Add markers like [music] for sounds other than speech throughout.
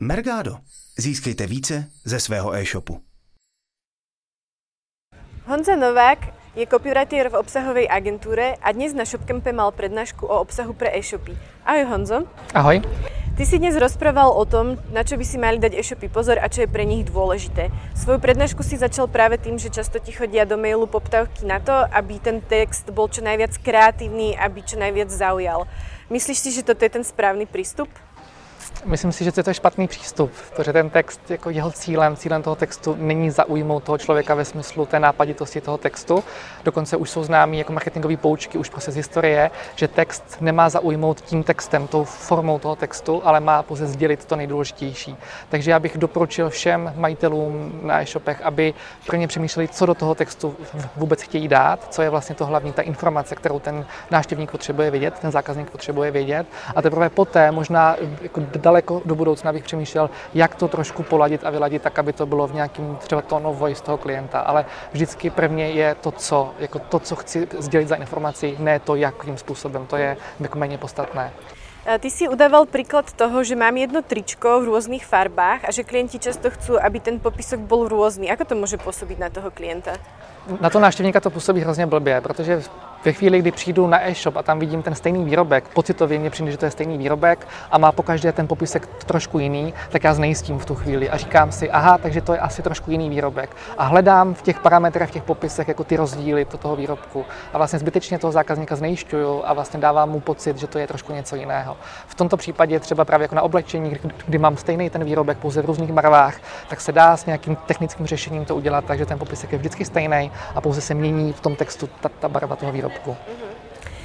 Mergado. Získejte více ze svého e-shopu. Honza Novák je copywriter v obsahovej agentúre a dnes na Shopcampe mal prednášku o obsahu pre e-shopy. Ahoj Honzo. Ahoj. Ty si dnes rozprával o tom, na čo by si mali dať e-shopy pozor a čo je pre nich dôležité. Svoju prednášku si začal práve tým, že často ti chodia do mailu poptávky na to, aby ten text bol čo najviac kreatívny, aby čo najviac zaujal. Myslíš si, že toto je ten správný prístup? Myslím si, že to je špatný přístup, protože ten text, jako jeho cílem, cílem toho textu není zaujmout toho člověka ve smyslu té nápaditosti toho textu. Dokonce už jsou známí jako marketingové poučky už prostě z historie, že text nemá zaujmout tím textem, tou formou toho textu, ale má pouze sdělit to nejdůležitější. Takže já bych doporučil všem majitelům na e-shopech, aby pro ně přemýšleli, co do toho textu vůbec chtějí dát, co je vlastně to hlavní, ta informace, kterou ten návštěvník potřebuje vědět, ten zákazník potřebuje vědět. A teprve poté možná jako daleko do budoucna bych přemýšlel, jak to trošku poladit a vyladit tak, aby to bylo v nějakým třeba of voice toho klienta. Ale vždycky prvně je to, co, jako to, co chci sdělit za informaci, ne to, jakým způsobem. To je jako méně podstatné. Ty si udával príklad toho, že mám jedno tričko v rôznych farbách a že klienti často chcú, aby ten popisok bol rôzny. Ako to môže pôsobiť na toho klienta? Na to návštěvníka to působí hrozně blbě, protože ve chvíli, kdy přijdu na e-shop a tam vidím ten stejný výrobek, pocitově mě přijde, že to je stejný výrobek a má pokaždé ten popisek trošku jiný, tak já znejistím v tu chvíli a říkám si, aha, takže to je asi trošku jiný výrobek. A hledám v těch parametrech, v těch popisech jako ty rozdíly do toho výrobku. A vlastně zbytečně toho zákazníka znejišťuju a vlastně dávám mu pocit, že to je trošku něco jiného. V tomto případě třeba právě jako na oblečení, kdy mám stejný ten výrobek pouze v různých barvách, tak se dá s nějakým technickým řešením to udělat, takže ten popisek je vždycky stejný a pouze se mění v tom textu ta, ta barva toho výrobku.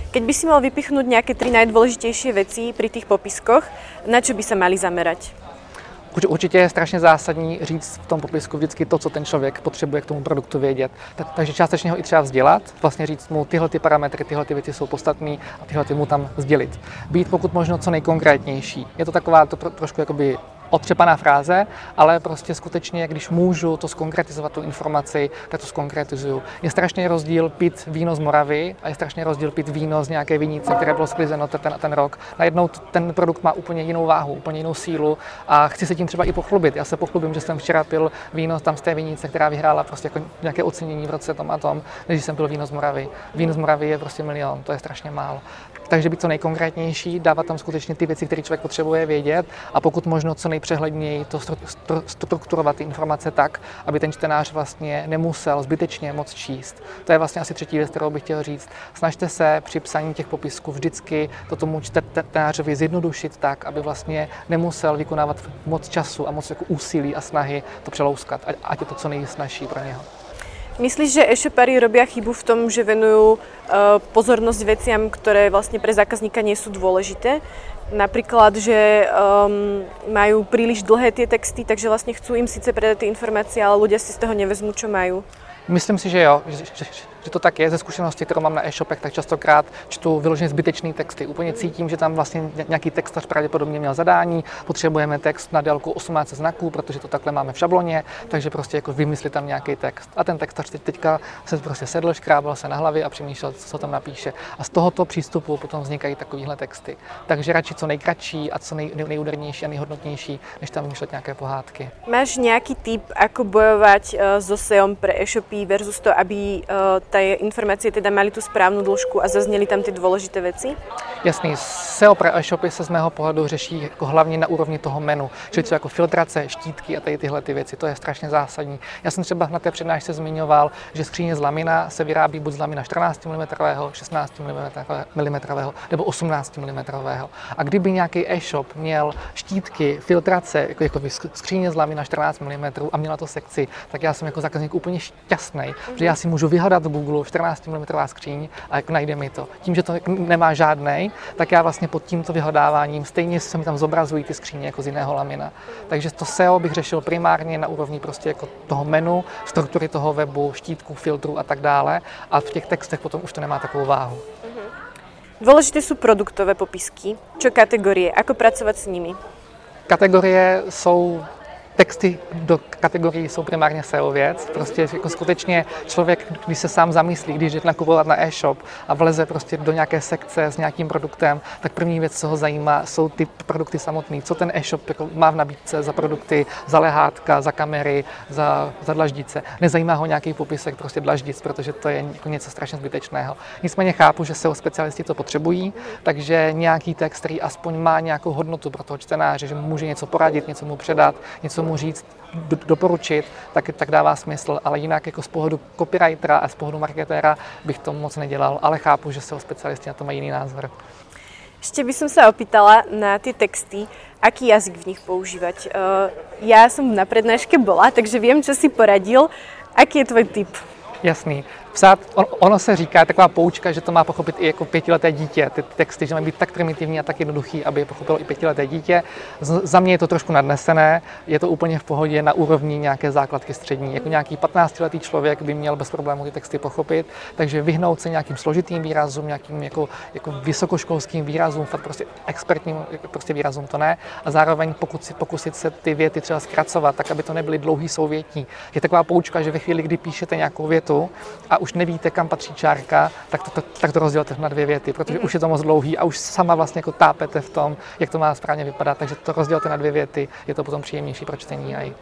Keď by si mal vypichnúť nejaké tri najdôležitejšie veci pri tých popiskoch, na čo by sa mali zamerať? Určitě je strašně zásadní říct v tom popisku vždycky to, co ten člověk potřebuje k tomu produktu vědět. Takže částečně ho i třeba vzdělat, vlastně říct mu, tyhle ty parametry, tyhle ty věci jsou podstatné a tyhle ty mu tam sdělit. Být pokud možno co nejkonkrétnější. Je to taková to trošku jakoby otřepaná fráze, ale prostě skutečně, když můžu to skonkretizovat tu informaci, tak to skonkretizuju. Je strašně rozdíl pít víno z Moravy a je strašně rozdíl pít víno z nějaké vinice, které bylo sklizeno ten, ten rok. Najednou ten produkt má úplně jinou váhu, úplně jinou sílu a chci se tím třeba i pochlubit. Já se pochlubím, že jsem včera pil víno tam z té vinice, která vyhrála prostě jako nějaké ocenění v roce tom a tom, než jsem pil víno z Moravy. Víno z Moravy je prostě milion, to je strašně málo. Takže být co nejkonkrétnější, dávat tam skutečně ty věci, které člověk potřebuje vědět a pokud možno co nejpřehledněji to strukturovat ty informace tak, aby ten čtenář vlastně nemusel zbytečně moc číst. To je vlastně asi třetí věc, kterou bych chtěl říct. Snažte se při psaní těch popisků vždycky to tomu čtenářovi zjednodušit tak, aby vlastně nemusel vykonávat moc času a moc jako úsilí a snahy to přelouskat, ať je to co nejsnažší pro něho. Myslíš, že e-shopári robia chybu v tom, že venujú uh, pozornosť veciam, ktoré vlastne pre zákazníka nie sú dôležité? Napríklad, že um, majú príliš dlhé tie texty, takže vlastne chcú im síce predať tie informácie, ale ľudia si z toho nevezmú, čo majú. Myslím si, že jo, že, že, že to tak je. Ze zkušenosti, kterou mám na e-shopech, tak častokrát čtu vyloženě zbytečný texty. Úplně cítím, že tam vlastně nějaký textař pravděpodobně měl zadání, potřebujeme text na délku 18 znaků, protože to takhle máme v šabloně, takže prostě jako vymyslit tam nějaký text. A ten textař teď, teďka se prostě sedl, škrábal se na hlavě a přemýšlel, co tam napíše. A z tohoto přístupu potom vznikají takovéhle texty. Takže radši co nejkratší a co nej, nejúdernější a nejhodnotnější, než tam vymýšlet nějaké pohádky. Máš nějaký tip, ako bojovat so SEOM pre e-shopy versus to, aby tie informácie teda mali tu správnu dĺžku a zazněly tam ty důležité věci? Jasný, SEO pro e-shopy se z mého pohledu řeší jako hlavně na úrovni toho menu, čili co jako filtrace, štítky a tady tyhle ty věci, to je strašně zásadní. Já jsem třeba na té přednášce zmiňoval, že skříně z lamina se vyrábí buď z lamina 14 mm, 16 mm nebo 18 mm. A kdyby nějaký e-shop měl štítky, filtrace, jako, jako skříně z lamina 14 mm a měla to sekci, tak já jsem jako zákazník úplně šťastný, že já si můžu vyhledat Google 14 mm skříň a jako najde mi to. Tím, že to nemá žádný, tak já vlastně pod tímto vyhledáváním stejně se mi tam zobrazují ty skříně jako z jiného lamina. Takže to SEO bych řešil primárně na úrovni prostě jako toho menu, struktury toho webu, štítků, filtrů a tak dále. A v těch textech potom už to nemá takovou váhu. Dôležité sú produktové popisky. Čo kategorie? Ako pracovat s nimi? Kategorie jsou texty do kategorii jsou primárně věc. Prostě jako skutečně člověk, když se sám zamyslí, když jde nakupovat na e-shop a vleze prostě do nějaké sekce s nějakým produktem, tak první věc, co ho zajímá, jsou ty produkty samotné. Co ten e-shop jako má v nabídce za produkty, za lehátka, za kamery, za, za dlaždice. Nezajímá ho nějaký popisek prostě dlaždic, protože to je jako něco strašně zbytečného. Nicméně chápu, že SEO specialisti to potřebují, takže nějaký text, který aspoň má nějakou hodnotu pro toho čtenáře, že mu může něco poradit, něco mu předat, něco mu říct, doporučit, tak, tak dává smysl, ale jinak jako z pohledu copywritera a z pohledu marketéra bych to moc nedělal, ale chápu, že SEO specialisti na to mají jiný názor. Ešte by som sa opýtala na tie texty, aký jazyk v nich používať. Uh, ja som na prednáške bola, takže viem, čo si poradil. Aký je tvoj tip? Jasný psát, on, ono se říká, taková poučka, že to má pochopit i jako pětileté dítě, ty texty, že mají být tak primitivní a tak jednoduchý, aby je pochopilo i pětileté dítě. Z, za mě je to trošku nadnesené, je to úplně v pohodě na úrovni nějaké základky střední. Jako nějaký 15-letý člověk by měl bez problémů ty texty pochopit, takže vyhnout se nějakým složitým výrazům, nějakým jako, jako vysokoškolským výrazům, fakt prostě expertním prostě výrazům to ne. A zároveň pokud si, pokusit se ty věty třeba zkracovat, tak aby to nebyly dlouhý souvětí. Je taková poučka, že ve chvíli, kdy píšete nějakou větu a už nevíte, kam patří čárka, tak to, to, tak to rozdělte na dvě věty, protože mm. už je to moc dlouhý a už sama vlastně jako tápete v tom, jak to má správně vypadat, takže to rozdělte na dvě věty, je to potom příjemnější pro čtení aj.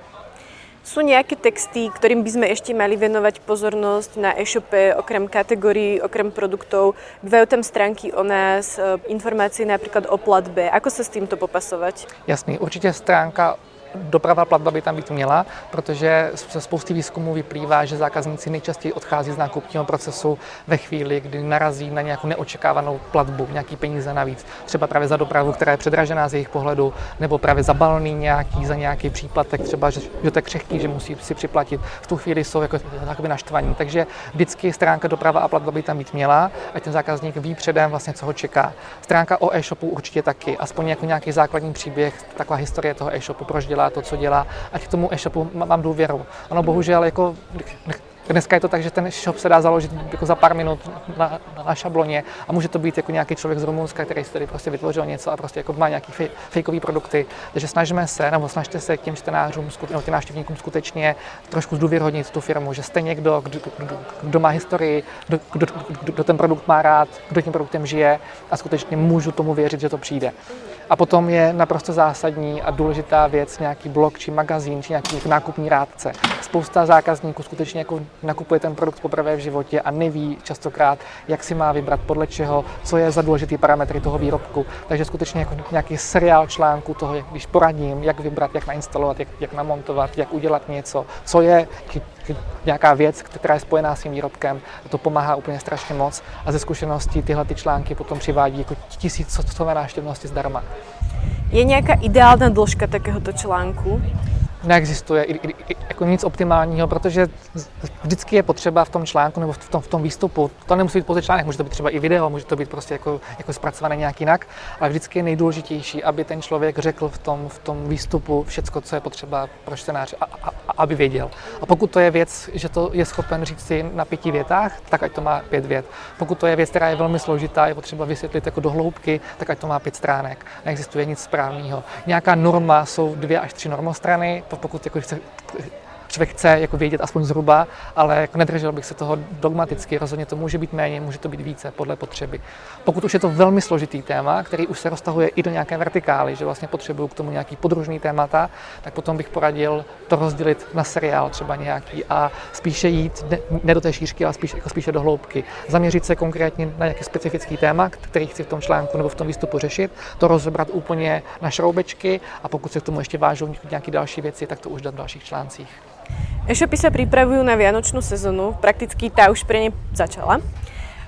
Sú nejaké texty, ktorým by sme ešte mali venovať pozornosť na e-shope, okrem kategórií, okrem produktov? Bývajú tam stránky o nás, e, informácie napríklad o platbe. Ako sa s týmto popasovať? Jasný, určite stránka doprava platba by tam být měla, protože ze spousty výzkumů vyplývá, že zákazníci nejčastěji odchází z nákupního procesu ve chvíli, kdy narazí na nějakou neočekávanou platbu, nějaký peníze navíc. Třeba právě za dopravu, která je předražená z jejich pohledu, nebo právě za balný nějaký, za nějaký příplatek, třeba, že, že to je křehký, že musí si připlatit. V tu chvíli jsou jako takové naštvaní. Takže vždycky stránka doprava a platba by tam být měla, a ten zákazník ví předem vlastně, co ho čeká. Stránka o e-shopu určitě taky, aspoň jako nějaký základní příběh, taková historie toho e-shopu, proč dělá to, co dělá, ať k tomu e-shopu mám důvěru. Ano, bohužel jako Dneska je to tak, že ten shop se dá založit jako za pár minut na, na šabloně a může to být jako nějaký člověk z Rumunska, který si tady prostě vytvořil něco a prostě jako má nějaký fej, fejkový produkty. Takže snažíme se, nebo snažte se těm čtenářům, nebo těm návštěvníkům skutečně trošku zdůvěrhodnit tu firmu, že jste někdo, kdo, kdo, kdo má historii, kdo, kdo, kdo ten produkt má rád, kdo tím produktem žije a skutečně můžu tomu věřit, že to přijde. A potom je naprosto zásadní a důležitá věc nějaký blog či magazín či nějaký nákupní rádce. Spousta zákazníků skutečně jako nakupuje ten produkt poprvé v životě a neví častokrát, jak si má vybrat, podle čeho, co je za důležitý parametry toho výrobku. Takže skutečně jako nějaký seriál článků toho, jak, když poradím, jak vybrat, jak nainstalovat, jak, jak namontovat, jak udělat něco, co je nějaká věc, která je spojená s tím výrobkem. To pomáhá úplně strašně moc a ze zkušeností tyhle ty články potom přivádí jako tisícové návštěvnosti zdarma. Je nějaká ideální dĺžka takéhoto článku? Neexistuje i, i, i, jako nic optimálního, protože vždycky je potřeba v tom článku nebo v tom, v tom výstupu, to nemusí být pouze článek, může to být třeba i video, může to být prostě jako, jako zpracované nějak jinak, ale vždycky je nejdůležitější, aby ten člověk řekl v tom, v tom výstupu všecko, co je potřeba pro čtenáře, a, a, a, aby věděl. A pokud to je věc, že to je schopen říct si na pěti větách, tak ať to má pět vět. Pokud to je věc, která je velmi složitá, je potřeba vysvětlit jako do hloubky, tak ať to má pět stránek. Neexistuje nic správného. Nějaká norma jsou dvě až tři normostrany, pokud jako chce, člověk chce jako vědět aspoň zhruba, ale jako nedržel bych se toho dogmaticky. Rozhodně to může být méně, může to být více podle potřeby. Pokud už je to velmi složitý téma, který už se roztahuje i do nějaké vertikály, že vlastně potřebuju k tomu nějaký podružný témata, tak potom bych poradil to rozdělit na seriál třeba nějaký a spíše jít ne, ne do té šířky, ale spíš, jako spíše do hloubky. Zaměřit se konkrétně na nějaký specifický téma, který chci v tom článku nebo v tom výstupu řešit, to rozebrat úplně na šroubečky a pokud se k tomu ještě vážou nějaké další věci, tak to už dát v dalších článcích. E-shopy sa pripravujú na vianočnú sezónu, prakticky tá už pre ne začala.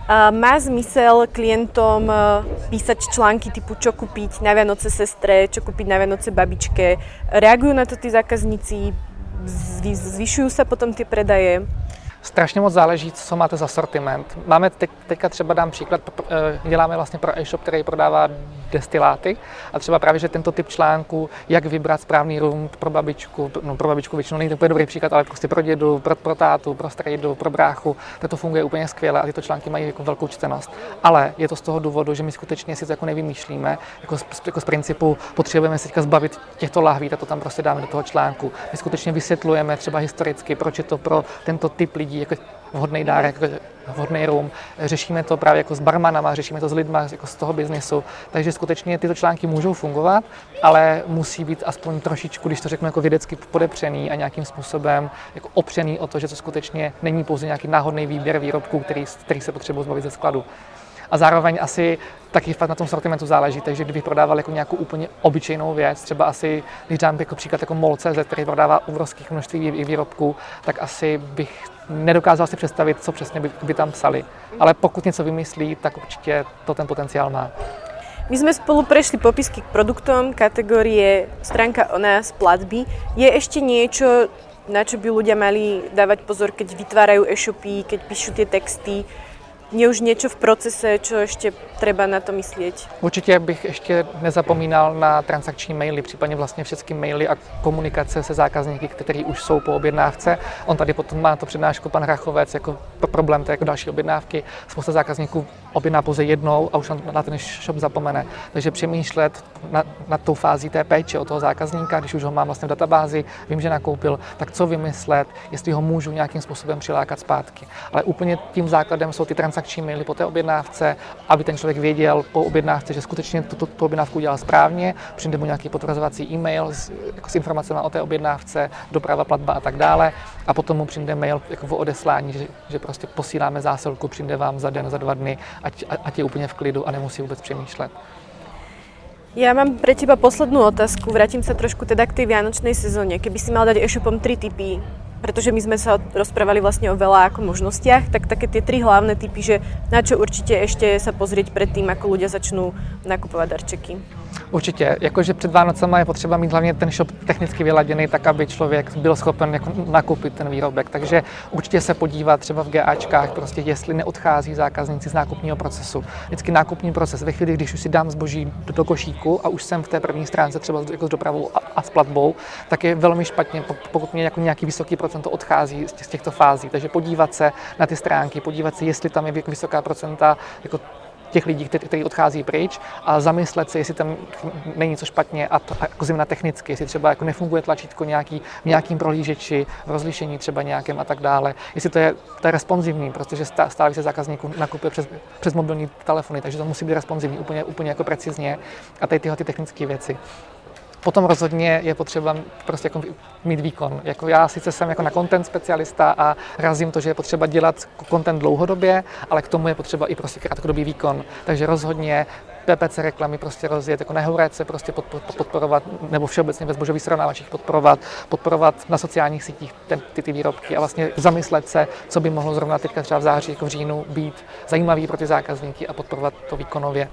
Má zmysel klientom e, písať články typu čo kúpiť na Vianoce sestre, čo kúpiť na Vianoce babičke. Reagujú na to tí zákazníci? Zvyšujú sa potom tie predaje? Strašně moc záleží, co máte za sortiment. Máme teď, teďka třeba dám příklad, eh, děláme vlastně pro e-shop, který prodává destiláty a třeba právě, že tento typ článku, jak vybrat správný rum pro babičku, no pro babičku většinou není to dobrý příklad, ale prostě pro dědu, pro, pro tátu, pro strejdu, pro bráchu, tak to funguje úplně skvěle a tyto články mají jako velkou čtenost. Ale je to z toho důvodu, že my skutečně si to jako nevymýšlíme, jako z, jako z principu potřebujeme se teďka zbavit těchto lahví, tak to tam prostě dáme do toho článku. My skutečně vysvětlujeme třeba historicky, proč je to pro tento typ lidí jako vhodný dárek, jako vhodný rum. Řešíme to právě jako s barmanama, řešíme to s lidma jako z toho biznesu. Takže skutečně tyto články můžou fungovat, ale musí být aspoň trošičku, když to řeknu jako vědecky podepřený a nějakým způsobem jako opřený o to, že to skutečně není pouze nějaký náhodný výběr výrobků, který, který se potřebují zbavit ze skladu. A zároveň asi taky fakt na tom sortimentu záleží, takže kdybych prodával jako nějakou úplně obyčejnou věc, třeba asi, když dám jako příklad jako MOL.cz, který prodává obrovských množství výrobků, tak asi bych nedokázal si představit, co přesně by, by tam psali. Ale pokud něco vymyslí, tak určitě to ten potenciál má. My sme spolu prešli popisky k produktom, kategórie stránka o nás, platby. Je ešte niečo, na čo by ľudia mali dávať pozor, keď vytvárajú e-shopy, keď píšu tie texty, je už něco v procese, co ještě treba na to myslet? Určitě bych ještě nezapomínal na transakční maily, případně vlastně všechny maily a komunikace se zákazníky, kteří už jsou po objednávce. On tady potom má to přednášku pan Hrachovec jako problém to jako další objednávky. Spousta zákazníků objedná pouze jednou a už na ten shop zapomene. Takže přemýšlet nad, nad tou fází té péče o toho zákazníka, když už ho mám vlastně v databázi, vím, že nakoupil, tak co vymyslet, jestli ho můžu nějakým způsobem přilákat zpátky. Ale úplně tím základem jsou ty transakční maily po té objednávce, aby ten člověk věděl po objednávce, že skutečně tu, tu, tu objednávku udělal správně, přijde mu nějaký potvrzovací e-mail s, jako s informacemi o té objednávce, doprava, platba a tak dále. A potom mu přijde mail jako o odeslání, že, že prostě posíláme zásilku, přijde vám za den, za dva dny, ať, ať je úplně v klidu a nemusí vůbec přemýšlet. Ja mám pre teba poslednú otázku. Vrátim sa trošku teda k tej vianočnej sezóne. Keby si mal dať e-shopom tri typy, pretože my sme sa rozprávali vlastne o veľa ako možnostiach, tak také tie tri hlavné typy, že na čo určite ešte sa pozrieť pred tým, ako ľudia začnú nakupovať darčeky. Určitě, jakože před Vánocema je potřeba mít hlavně ten shop technicky vyladěný tak, aby člověk byl schopen jako nakoupit ten výrobek. Takže určitě se podívat třeba v GAčkách, prostě jestli neodchází zákazníci z nákupního procesu. Vždycky nákupní proces, ve chvíli, když už si dám zboží do, do košíku a už jsem v té první stránce třeba jako s dopravou a, a s platbou, tak je velmi špatně, pokud mě jako nějaký vysoký procento odchází z těchto fází. Takže podívat se na ty stránky, podívat se, jestli tam je vysoká procenta jako těch lidí, kteří odchází pryč a zamyslet se, jestli tam není něco špatně a to, jako zimna technicky, jestli třeba jako nefunguje tlačítko nějaký, v nějakým prohlížeči, v rozlišení třeba nějakém a tak dále, jestli to je, to je responsivní, protože stále se zákazníků nakupuje přes, přes mobilní telefony, takže to musí být responsivní úplně, úplně jako precizně a tady tyhle ty technické věci. Potom rozhodně je potřeba prostě jako mít výkon. Jako já sice jsem jako na content specialista a razím to, že je potřeba dělat content dlouhodobě, ale k tomu je potřeba i prostě krátkodobý výkon. Takže rozhodně PPC reklamy prostě rozjet, jako nehorece prostě podporovat, nebo všeobecně ve zbožových srovnávačích podporovat, podporovat na sociálních sítích ten, ty, ty výrobky a vlastně zamyslet se, co by mohlo zrovna teďka třeba v září, jako v říjnu být zajímavý pro ty zákazníky a podporovat to výkonově.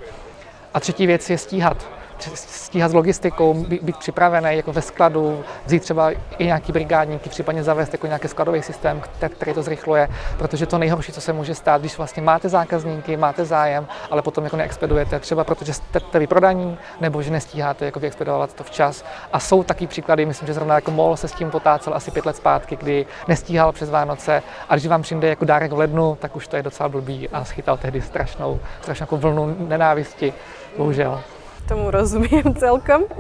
A třetí věc je stíhat stíhat s logistikou, být připravený jako ve skladu, vzít třeba i nějaký brigádníky, případně zavést jako nějaký skladový systém, který to zrychluje, protože to nejhorší, co se může stát, když vlastně máte zákazníky, máte zájem, ale potom jako neexpedujete, třeba protože jste vyprodaní, nebo že nestíháte jako vyexpedovat to včas. A jsou taky příklady, myslím, že zrovna jako MOL se s tím potácel asi pět let zpátky, kdy nestíhal přes Vánoce a když vám přijde jako dárek v lednu, tak už to je docela blbý a schytal tehdy strašnou, strašnou jako vlnu nenávisti, bohužel tomu rozumiem [laughs] celkom.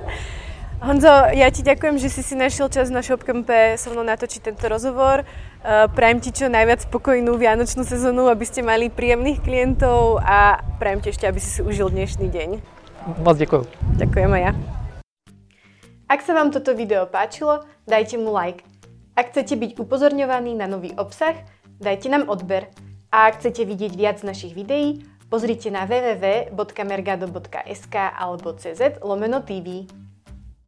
Honzo, ja ti ďakujem, že si si našiel čas na ShopCampe so mnou natočiť tento rozhovor. Eh, prajem ti čo najviac spokojnú vianočnú sezónu, aby ste mali príjemných klientov a prajem ti ešte, aby si si užil dnešný deň. Moc ďakujem. Ďakujem aj ja. Ak sa vám toto video páčilo, dajte mu like. Ak chcete byť upozorňovaní na nový obsah, dajte nám odber. A ak chcete vidieť viac našich videí, Pozrite na www.mergado.sk alebo cz lomeno TV.